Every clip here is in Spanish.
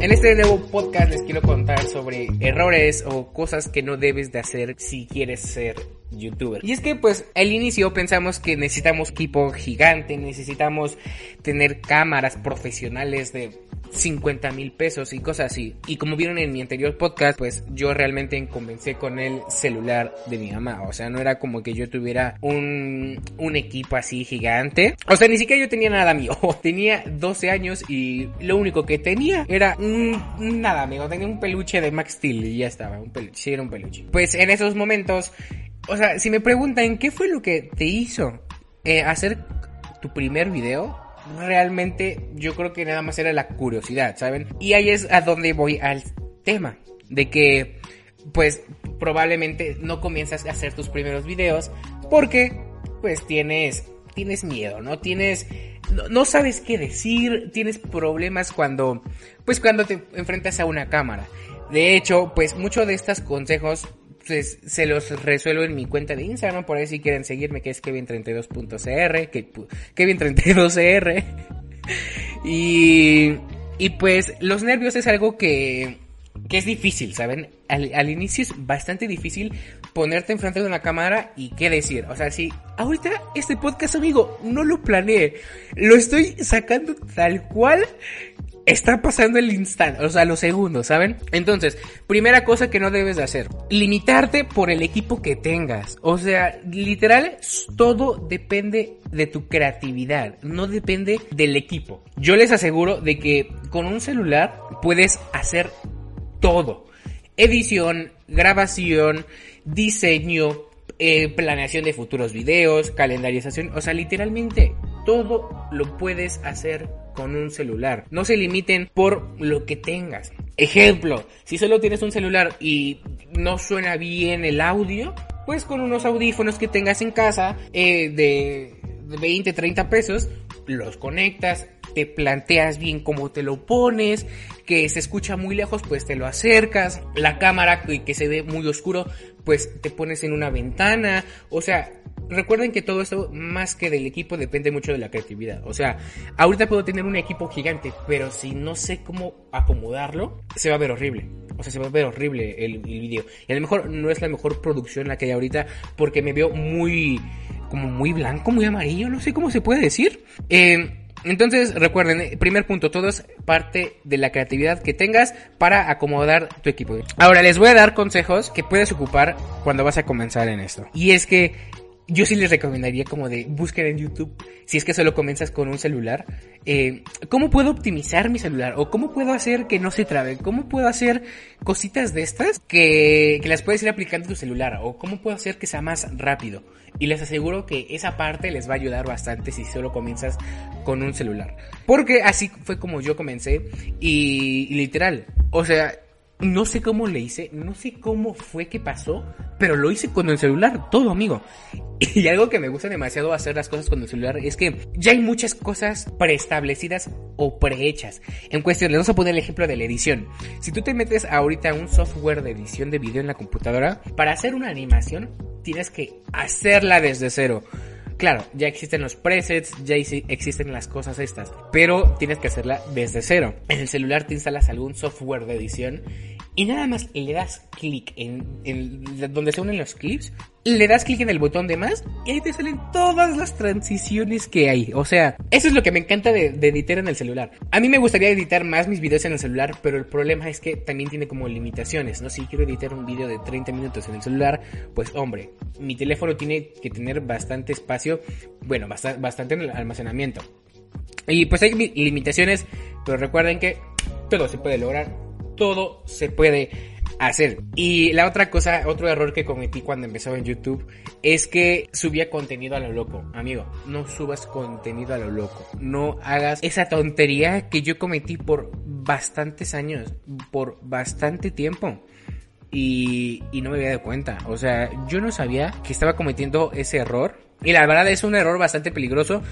En este nuevo podcast les quiero contar sobre errores o cosas que no debes de hacer si quieres ser youtuber. Y es que pues al inicio pensamos que necesitamos equipo gigante, necesitamos tener cámaras profesionales de 50 mil pesos y cosas así. Y como vieron en mi anterior podcast, pues yo realmente comencé con el celular de mi mamá. O sea, no era como que yo tuviera un, un equipo así gigante. O sea, ni siquiera yo tenía nada mío. Tenía 12 años y lo único que tenía era nada, amigo. Tenía un peluche de Max Steel y ya estaba. Un peluche, sí, era un peluche. Pues en esos momentos, o sea, si me preguntan qué fue lo que te hizo eh, hacer tu primer video, realmente yo creo que nada más era la curiosidad, ¿saben? Y ahí es a donde voy al tema, de que pues probablemente no comienzas a hacer tus primeros videos porque pues tienes tienes miedo, ¿no? Tienes no, no, sabes qué decir, tienes problemas cuando pues cuando te enfrentas a una cámara. De hecho, pues muchos de estos consejos pues, se los resuelvo en mi cuenta de Instagram, por ahí si quieren seguirme, que es Kevin32.cr, Kevin32cr. y, y pues los nervios es algo que, que es difícil, ¿saben? Al, al, inicio es bastante difícil ponerte enfrente de una cámara y qué decir. O sea, si ahorita este podcast, amigo, no lo planeé, lo estoy sacando tal cual está pasando el instante, o sea, los segundos, ¿saben? Entonces, primera cosa que no debes de hacer, limitarte por el equipo que tengas. O sea, literal, todo depende de tu creatividad, no depende del equipo. Yo les aseguro de que con un celular puedes hacer todo. Edición, grabación, diseño, eh, planeación de futuros videos, calendarización, o sea, literalmente todo lo puedes hacer con un celular. No se limiten por lo que tengas. Ejemplo, si solo tienes un celular y no suena bien el audio, pues con unos audífonos que tengas en casa eh, de 20, 30 pesos, los conectas, te planteas bien cómo te lo pones, que se escucha muy lejos, pues te lo acercas, la cámara que se ve muy oscuro, pues te pones en una ventana, o sea, recuerden que todo esto, más que del equipo, depende mucho de la creatividad. O sea, ahorita puedo tener un equipo gigante, pero si no sé cómo acomodarlo, se va a ver horrible. O sea, se va a ver horrible el, el video. Y a lo mejor no es la mejor producción la que hay ahorita, porque me veo muy, como muy blanco, muy amarillo, no sé cómo se puede decir. Eh, entonces, recuerden, eh, primer punto, todo es parte de la creatividad que tengas para acomodar tu equipo. Ahora, les voy a dar consejos que puedes ocupar cuando vas a comenzar en esto. Y es que yo sí les recomendaría como de busquen en YouTube, si es que solo comienzas con un celular, eh, cómo puedo optimizar mi celular o cómo puedo hacer que no se trabe, cómo puedo hacer cositas de estas que, que las puedes ir aplicando en tu celular o cómo puedo hacer que sea más rápido. Y les aseguro que esa parte les va a ayudar bastante si solo comienzas con un celular. Porque así fue como yo comencé y, y literal, o sea, no sé cómo le hice, no sé cómo fue que pasó, pero lo hice con el celular, todo amigo. Y algo que me gusta demasiado hacer las cosas con el celular es que ya hay muchas cosas preestablecidas o prehechas. En cuestión, les vamos a poner el ejemplo de la edición. Si tú te metes ahorita un software de edición de video en la computadora, para hacer una animación tienes que hacerla desde cero. Claro, ya existen los presets, ya existen las cosas estas, pero tienes que hacerla desde cero. En el celular te instalas algún software de edición y nada más le das clic en, donde se unen los clips, le das clic en el botón de más y ahí te salen todas las transiciones que hay. O sea, eso es lo que me encanta de, editar en el celular. A mí me gustaría editar más mis videos en el celular, pero el problema es que también tiene como limitaciones, ¿no? Si quiero editar un video de 30 minutos en el celular, pues hombre, mi teléfono tiene que tener bastante espacio, bueno, bastante, bastante almacenamiento. Y pues hay limitaciones, pero recuerden que todo se puede lograr todo se puede hacer. Y la otra cosa, otro error que cometí cuando empezaba en YouTube es que subía contenido a lo loco. Amigo, no subas contenido a lo loco. No hagas esa tontería que yo cometí por bastantes años, por bastante tiempo. Y, y no me había dado cuenta. O sea, yo no sabía que estaba cometiendo ese error. Y la verdad es un error bastante peligroso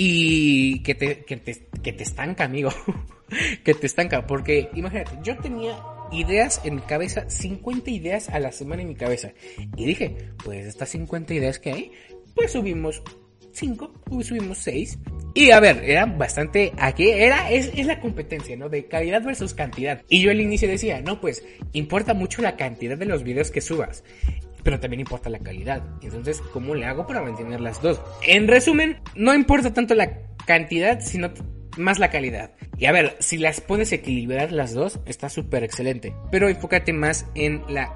y que te, que te, que te estanca, amigo. que te estanca. Porque imagínate, yo tenía ideas en mi cabeza, 50 ideas a la semana en mi cabeza. Y dije, pues estas 50 ideas que hay, pues subimos 5, subimos 6. Y a ver, era bastante, aquí era, es, es la competencia, ¿no? De calidad versus cantidad. Y yo al inicio decía, no, pues importa mucho la cantidad de los videos que subas pero también importa la calidad. Entonces, ¿cómo le hago para mantener las dos? En resumen, no importa tanto la cantidad, sino más la calidad. Y a ver, si las puedes equilibrar las dos, está súper excelente. Pero enfócate más en la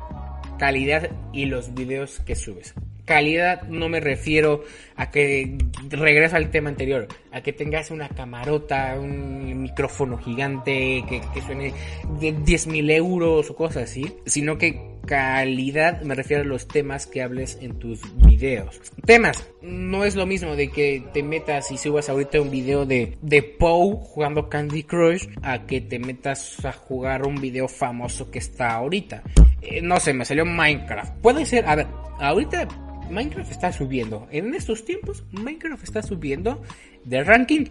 calidad y los videos que subes. Calidad no me refiero a que regreso al tema anterior, a que tengas una camarota, un micrófono gigante que, que suene de 10 mil euros o cosas así, sino que calidad me refiero a los temas que hables en tus videos. Temas, no es lo mismo de que te metas y subas ahorita un video de, de Poe jugando Candy Crush a que te metas a jugar un video famoso que está ahorita. Eh, no sé, me salió Minecraft. Puede ser, a ver, ahorita Minecraft está subiendo. En estos tiempos, Minecraft está subiendo de ranking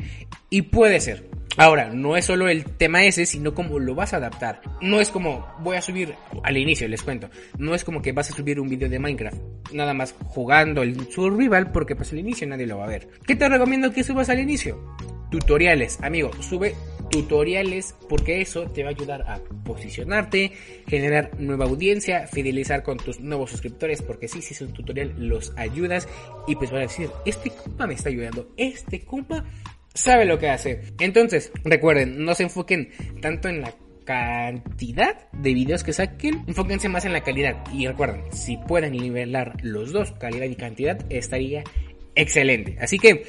y puede ser. Ahora, no es solo el tema ese, sino cómo lo vas a adaptar. No es como voy a subir al inicio, les cuento. No es como que vas a subir un video de Minecraft, nada más jugando el survival, porque pues al inicio nadie lo va a ver. ¿Qué te recomiendo que subas al inicio? Tutoriales, amigo, sube tutoriales porque eso te va a ayudar a posicionarte, generar nueva audiencia, fidelizar con tus nuevos suscriptores porque si si es un tutorial los ayudas y pues van a decir, este compa me está ayudando, este compa sabe lo que hace. Entonces, recuerden, no se enfoquen tanto en la cantidad de videos que saquen, enfóquense más en la calidad. Y recuerden, si pueden nivelar los dos, calidad y cantidad, estaría excelente. Así que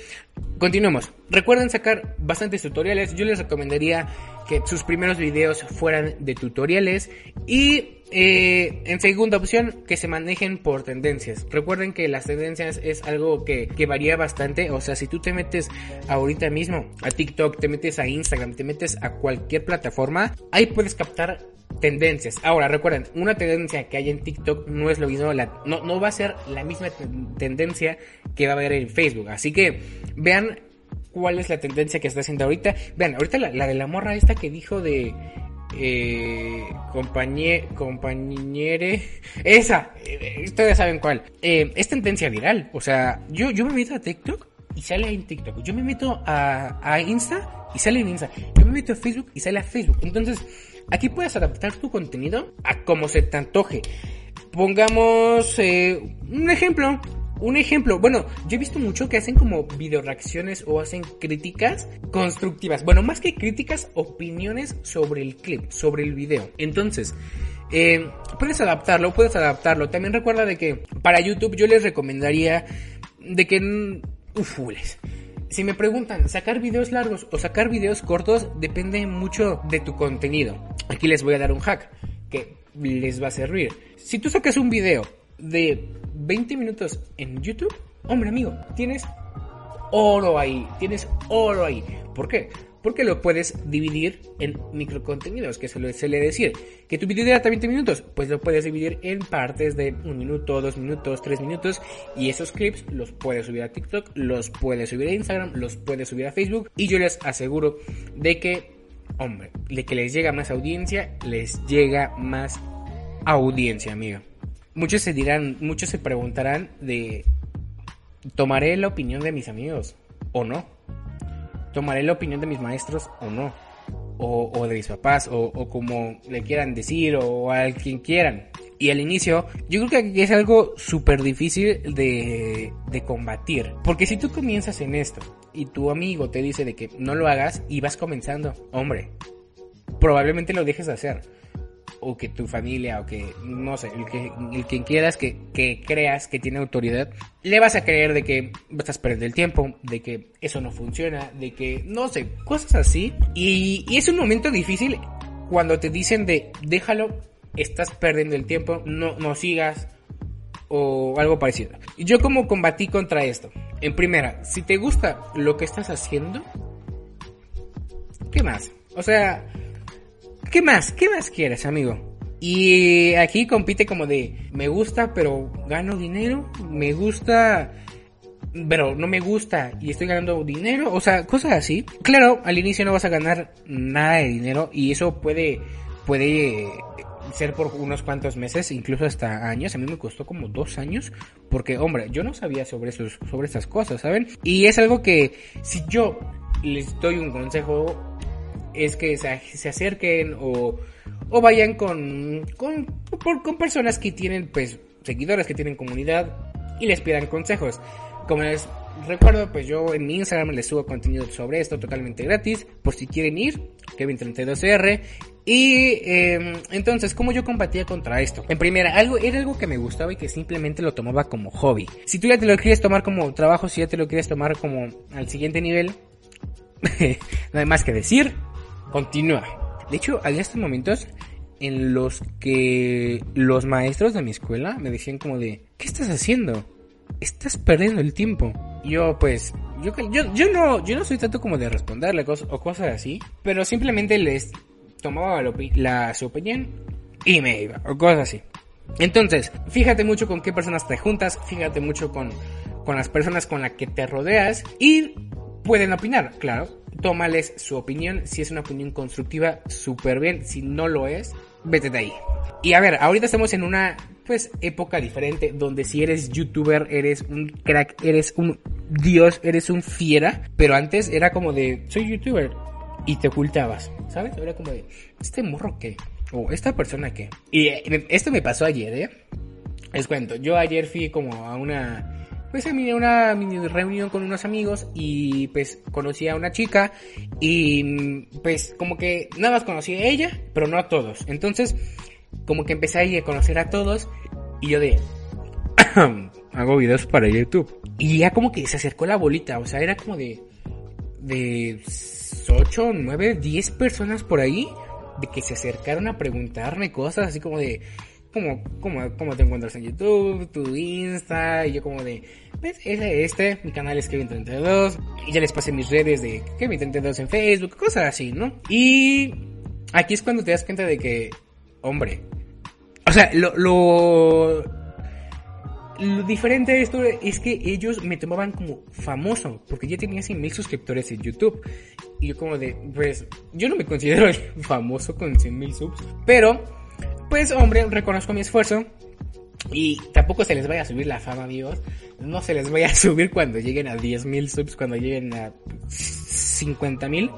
continuemos. Recuerden sacar bastantes tutoriales. Yo les recomendaría que sus primeros videos fueran de tutoriales y eh, en segunda opción que se manejen por tendencias. Recuerden que las tendencias es algo que, que varía bastante. O sea, si tú te metes ahorita mismo a TikTok, te metes a Instagram, te metes a cualquier plataforma, ahí puedes captar tendencias. Ahora, recuerden, una tendencia que hay en TikTok no es lo mismo, no, no va a ser la misma tendencia que va a haber en Facebook. Así que vean cuál es la tendencia que está haciendo ahorita. Vean, ahorita la, de la morra esta que dijo de eh, compañe, compañere, esa, eh, ustedes saben cuál. Eh, es tendencia viral, o sea, yo, yo me meto a TikTok y sale en TikTok. Yo me meto a, a Insta y sale en Insta. Yo me meto a Facebook y sale a Facebook. Entonces, Aquí puedes adaptar tu contenido a como se te antoje. Pongamos eh, un ejemplo. Un ejemplo, bueno, yo he visto mucho que hacen como video reacciones o hacen críticas constructivas. Bueno, más que críticas, opiniones sobre el clip, sobre el video. Entonces, eh, puedes adaptarlo, puedes adaptarlo. También recuerda de que para YouTube yo les recomendaría de que... Ufules si me preguntan, ¿sacar videos largos o sacar videos cortos? Depende mucho de tu contenido. Aquí les voy a dar un hack que les va a servir. Si tú sacas un video de 20 minutos en YouTube, hombre amigo, tienes oro ahí, tienes oro ahí. ¿Por qué? porque lo puedes dividir en microcontenidos, que se le suele decir. Que tu video dura 20 minutos, pues lo puedes dividir en partes de un minuto, dos minutos, tres minutos, y esos clips los puedes subir a TikTok, los puedes subir a Instagram, los puedes subir a Facebook, y yo les aseguro de que, hombre, de que les llega más audiencia, les llega más audiencia, amigo. Muchos se dirán, muchos se preguntarán de, ¿tomaré la opinión de mis amigos o no? tomaré la opinión de mis maestros o no, o, de mis papás, o, como le quieran decir, o a quien quieran. Y al inicio, yo creo que es algo súper difícil de, de combatir. Porque si tú comienzas en esto y tu amigo te dice de que no lo hagas y vas comenzando, hombre, probablemente lo dejes de hacer o que tu familia o que, no sé, el que el quien quieras que, que creas que tiene autoridad, le vas a creer de que estás perdiendo el tiempo, de que eso no funciona, de que, no sé, cosas así. Y, es un momento difícil cuando te dicen de déjalo, estás perdiendo el tiempo, no, no sigas o algo parecido. Y yo como combatí contra esto. En primera, si te gusta lo que estás haciendo, ¿qué más? O sea, ¿Qué más? ¿Qué más quieres, amigo? Y aquí compite como de, me gusta, pero gano dinero, me gusta, pero no me gusta y estoy ganando dinero, o sea, cosas así. Claro, al inicio no vas a ganar nada de dinero y eso puede, puede ser por unos cuantos meses, incluso hasta años. A mí me costó como dos años, porque, hombre, yo no sabía sobre, esos, sobre estas cosas, ¿saben? Y es algo que si yo les doy un consejo, es que se, acerquen o, o vayan con, con, con personas que tienen, pues, seguidores, que tienen comunidad y les pidan consejos. Como les recuerdo, pues yo en mi Instagram les subo contenido sobre esto totalmente gratis, por si quieren ir, Kevin32R. Y em, entonces, ¿cómo yo combatía contra esto? En primera, algo, era algo que me gustaba y que simplemente lo tomaba como hobby. Si tú ya te lo quieres tomar como trabajo, si ya te lo quieres tomar como al siguiente nivel, no hay más que decir, continúa. De hecho, hay estos momentos en los que los maestros de mi escuela me decían como de, ¿qué estás haciendo? Estás perdiendo el tiempo. yo pues, yo, yo, yo no, yo no soy tanto como de responderle cosas o cosas así, pero simplemente les tomaba la, su opinión y me iba, o cosas así. Entonces, fíjate mucho con qué personas te juntas, fíjate mucho con, con las personas con las que te rodeas y pueden opinar, claro. Tómales su opinión, si es una opinión constructiva, súper bien, si no lo es, vete de ahí. Y a ver, ahorita estamos en una pues época diferente donde si eres youtuber eres un crack, eres un dios, eres un fiera, pero antes era como de soy youtuber y te ocultabas, ¿sabes? Era como de este morro qué o esta persona qué. Y eh, esto me pasó ayer, ¿eh? Les cuento, yo ayer fui como a una pues a una mini reunión con unos amigos y pues conocí a una chica y pues como que nada más conocí a ella, pero no a todos. Entonces, como que empecé a conocer a todos y yo de hago videos para YouTube. Y ya como que se acercó la bolita, o sea, era como de de 8, 9, 10 personas por ahí de que se acercaron a preguntarme cosas así como de como, como, como te encuentras en YouTube, tu Insta, y yo como de, ¿ves? Ese, este, mi canal es Kevin32, y ya les pasé mis redes de Kevin32 en Facebook, cosas así, ¿no? Y aquí es cuando te das cuenta de que, hombre, o sea, lo, lo, lo diferente de esto es que ellos me tomaban como famoso, porque ya tenía 100 mil suscriptores en YouTube. Y yo como de, pues, yo no me considero famoso con 100 mil subs, pero pues hombre, reconozco mi esfuerzo. Y tampoco se les vaya a subir la fama, amigos. No se les vaya a subir cuando lleguen a 10.000 subs, cuando lleguen a 50.000.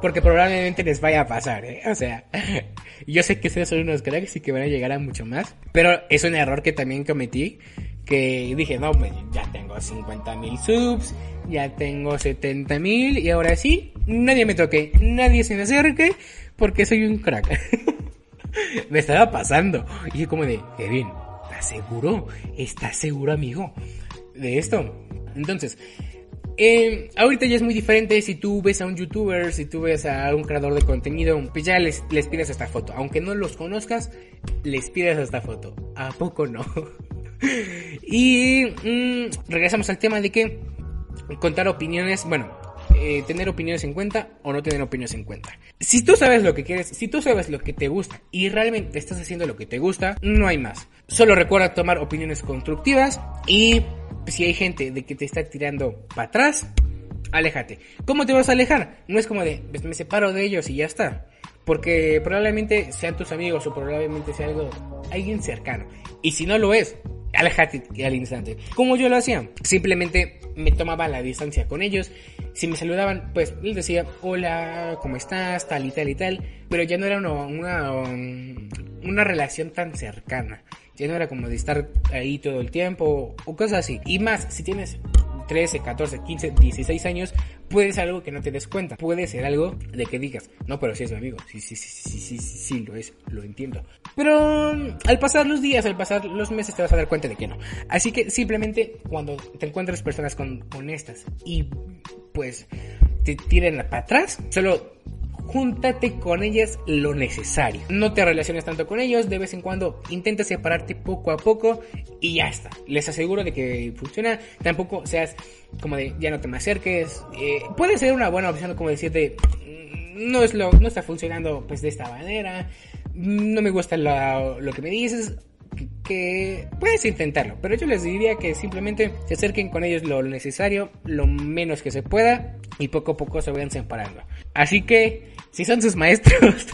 Porque probablemente les vaya a pasar, ¿eh? O sea, yo sé que ustedes son unos cracks y que van a llegar a mucho más. Pero es un error que también cometí. Que dije, no, pues ya tengo 50.000 subs, ya tengo 70.000 y ahora sí, nadie me toque, nadie se me acerque porque soy un crack. me estaba pasando. Y yo como de, Kevin, ¿estás seguro? ¿Estás seguro, amigo? De esto. Entonces, eh, ahorita ya es muy diferente si tú ves a un youtuber, si tú ves a un creador de contenido, pues ya les, les pides esta foto. Aunque no los conozcas, les pides esta foto. ¿A poco no? y mm, regresamos al tema de que contar opiniones, bueno, eh, tener opiniones en cuenta o no tener opiniones en cuenta. Si tú sabes lo que quieres, si tú sabes lo que te gusta y realmente estás haciendo lo que te gusta, no hay más. Solo recuerda tomar opiniones constructivas y si hay gente de que te está tirando para atrás, aléjate. ¿Cómo te vas a alejar? No es como de, pues me separo de ellos y ya está. Porque probablemente sean tus amigos o probablemente sea algo, alguien cercano. Y si no lo es, aléjate al instante. Como yo lo hacía, simplemente me tomaba la distancia con ellos. Si me saludaban, pues les decía, hola, ¿cómo estás? Tal y tal y tal. Pero ya no era una, una, una relación tan cercana. Ya no era como de estar ahí todo el tiempo o cosas así. Y más, si tienes 13, 14, 15, 16 años, puede ser algo que no te des cuenta. Puede ser algo de que digas, no, pero si es mi amigo. Sí, sí, sí, sí, sí, sí, sí, lo es, lo entiendo. Pero mm, al pasar los días, al pasar los meses, te vas a dar cuenta de que no. Así que simplemente cuando te encuentres personas con, estas y pues te tiren para atrás, solo júntate con ellas lo necesario. No te relaciones tanto con ellos, de vez en cuando intenta separarte poco a poco y ya está. Les aseguro de que funciona. Tampoco seas como de ya no te me acerques. Eh, puede ser una buena opción como decirte mm, no es lo no está funcionando pues de esta manera. No me gusta lo, que me dices que puedes intentarlo, pero yo les diría que simplemente se acerquen con ellos lo necesario, lo menos que se pueda y poco a poco se vayan separando. Así que si son sus maestros,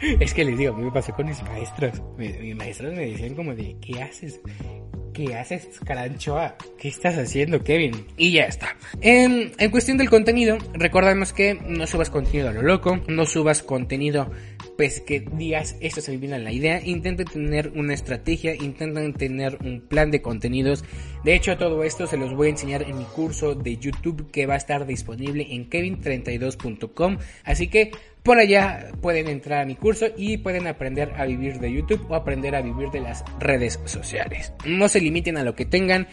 es que les digo, me pasó con mis maestros. Mis, maestros me decían como de, ¿qué haces? ¿Qué haces, Caranchoa? ¿Qué estás haciendo, Kevin? Y ya está. En, en cuestión del contenido, recordemos que no subas contenido a lo loco, no subas contenido pues que esto se me viene la idea, intenten tener una estrategia, intenten tener un plan de contenidos. De hecho, todo esto se los voy a enseñar en mi curso de YouTube que va a estar disponible en kevin32.com. Así que por allá pueden entrar a mi curso y pueden aprender a vivir de YouTube o aprender a vivir de las redes sociales. No se limiten a lo que tengan.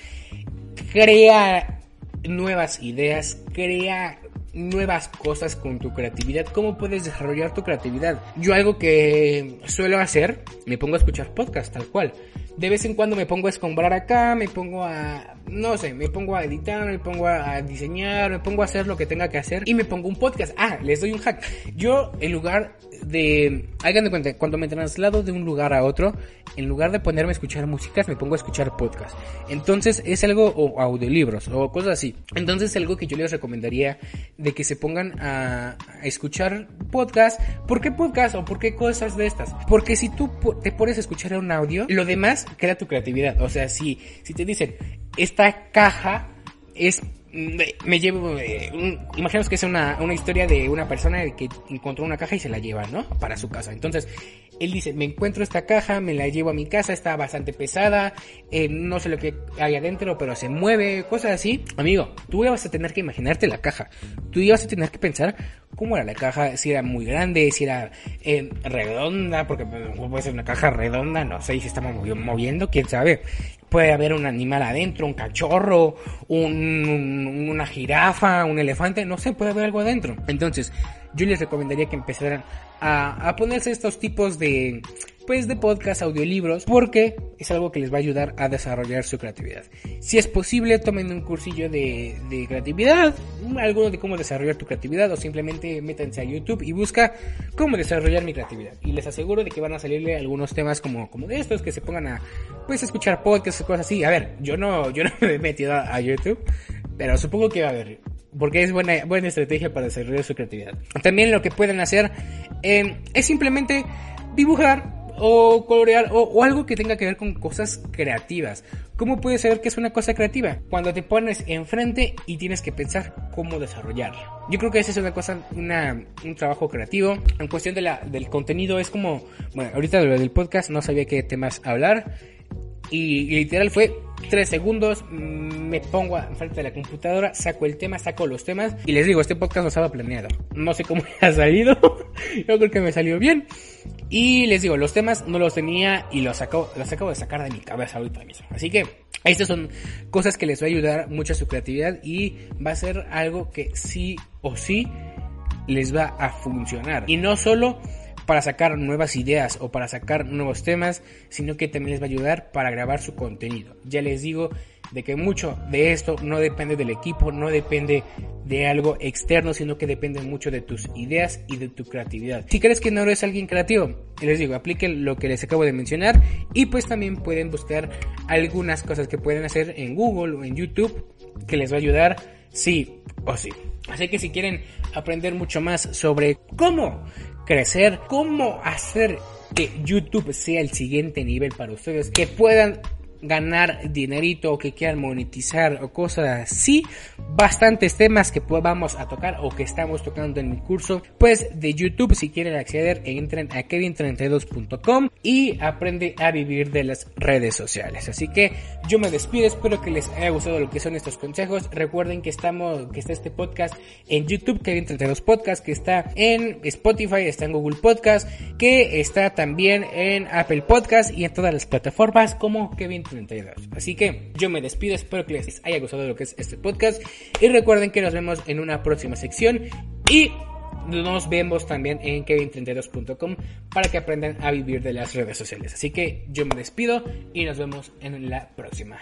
Crea nuevas ideas, crea nuevas cosas con tu creatividad, cómo puedes desarrollar tu creatividad. Yo algo que suelo hacer, me pongo a escuchar podcast tal cual. De vez en cuando me pongo a escombrar acá, me pongo a, no sé, me pongo a editar, me pongo a, diseñar, me pongo a hacer lo que tenga que hacer y me pongo un podcast. Ah, les doy un hack. Yo, en lugar de, hagan de cuenta, cuando me traslado de un lugar a otro, en lugar de ponerme a escuchar músicas, me pongo a escuchar podcast. Entonces es algo, o audiolibros, o cosas así. Entonces es algo que yo les recomendaría de que se pongan a, escuchar podcast. ¿Por qué podcast o por qué cosas de estas? Porque si tú te pones a escuchar un audio, lo demás crea tu creatividad. O sea, si, si te dicen, esta caja es me llevo, eh, que es una, una historia de una persona que encontró una caja y se la lleva, ¿no? Para su casa. Entonces, él dice, me encuentro esta caja, me la llevo a mi casa, está bastante pesada, eh, no sé lo que hay adentro, pero se mueve, cosas así. Amigo, tú vas a tener que imaginarte la caja. Tú vas a tener que pensar cómo era la caja, si era muy grande, si era eh, redonda, porque puede ser una caja redonda, no sé, si estamos moviendo, quién sabe puede haber un animal adentro, un cachorro, una jirafa, un elefante, no sé, puede haber algo adentro. Entonces, yo les recomendaría que empezaran a, a ponerse estos tipos de, pues, de podcast, audiolibros, porque es algo que les va a ayudar a desarrollar su creatividad. Si es posible, tomen un cursillo de, de creatividad, algo de cómo desarrollar tu creatividad, o simplemente métanse a YouTube y busca cómo desarrollar mi creatividad. Y les aseguro de que van a salirle algunos temas como, como estos, que se pongan a, pues, escuchar podcasts, cosas así. A ver, yo no, yo no me he metido a YouTube, pero supongo que va a haber porque es buena, buena estrategia para desarrollar su creatividad. También lo que pueden hacer eh, es simplemente dibujar o colorear o, algo que tenga que ver con cosas creativas. ¿Cómo puedes saber que es una cosa creativa? Cuando te pones enfrente y tienes que pensar cómo desarrollarla. Yo creo que esa es una cosa, una, un trabajo creativo. En cuestión de la, del contenido es como, bueno, ahorita lo del podcast no sabía qué temas hablar. Y, literal fue tres segundos, mm, me pongo enfrente de la computadora, saco el tema, saco los temas y les digo, este podcast no estaba planeado. No sé cómo ha salido, yo creo que me salió bien. Y les digo, los temas no los tenía y los acabo, los acabo de sacar de mi cabeza ahorita mismo. Así que estas son cosas que les va a ayudar mucho a su creatividad y va a ser algo que sí o sí les va a funcionar. Y no solo para sacar nuevas ideas o para sacar nuevos temas, sino que también les va a ayudar para grabar su contenido. Ya les digo de que mucho de esto no depende del equipo, no depende de algo externo, sino que depende mucho de tus ideas y de tu creatividad. Si crees que no eres alguien creativo, les digo, apliquen lo que les acabo de mencionar y pues también pueden buscar algunas cosas que pueden hacer en Google o en YouTube que les va a ayudar sí o sí. Así que si quieren aprender mucho más sobre cómo crecer, cómo hacer que YouTube sea el siguiente nivel para ustedes, que puedan ganar dinerito o que quieran monetizar o cosas así, bastantes temas que vamos a tocar o que estamos tocando en mi curso, pues de YouTube si quieren acceder entren a kevin32.com y aprende a vivir de las redes sociales. Así que yo me despido, espero que les haya gustado lo que son estos consejos. Recuerden que estamos que está este podcast en YouTube Kevin32 Podcast, que está en Spotify, está en Google Podcast, que está también en Apple Podcast y en todas las plataformas como Kevin 32. Así que yo me despido, espero que les haya gustado lo que es este podcast y recuerden que nos vemos en una próxima sección y nos vemos también en kevin32.com para que aprendan a vivir de las redes sociales. Así que yo me despido y nos vemos en la próxima.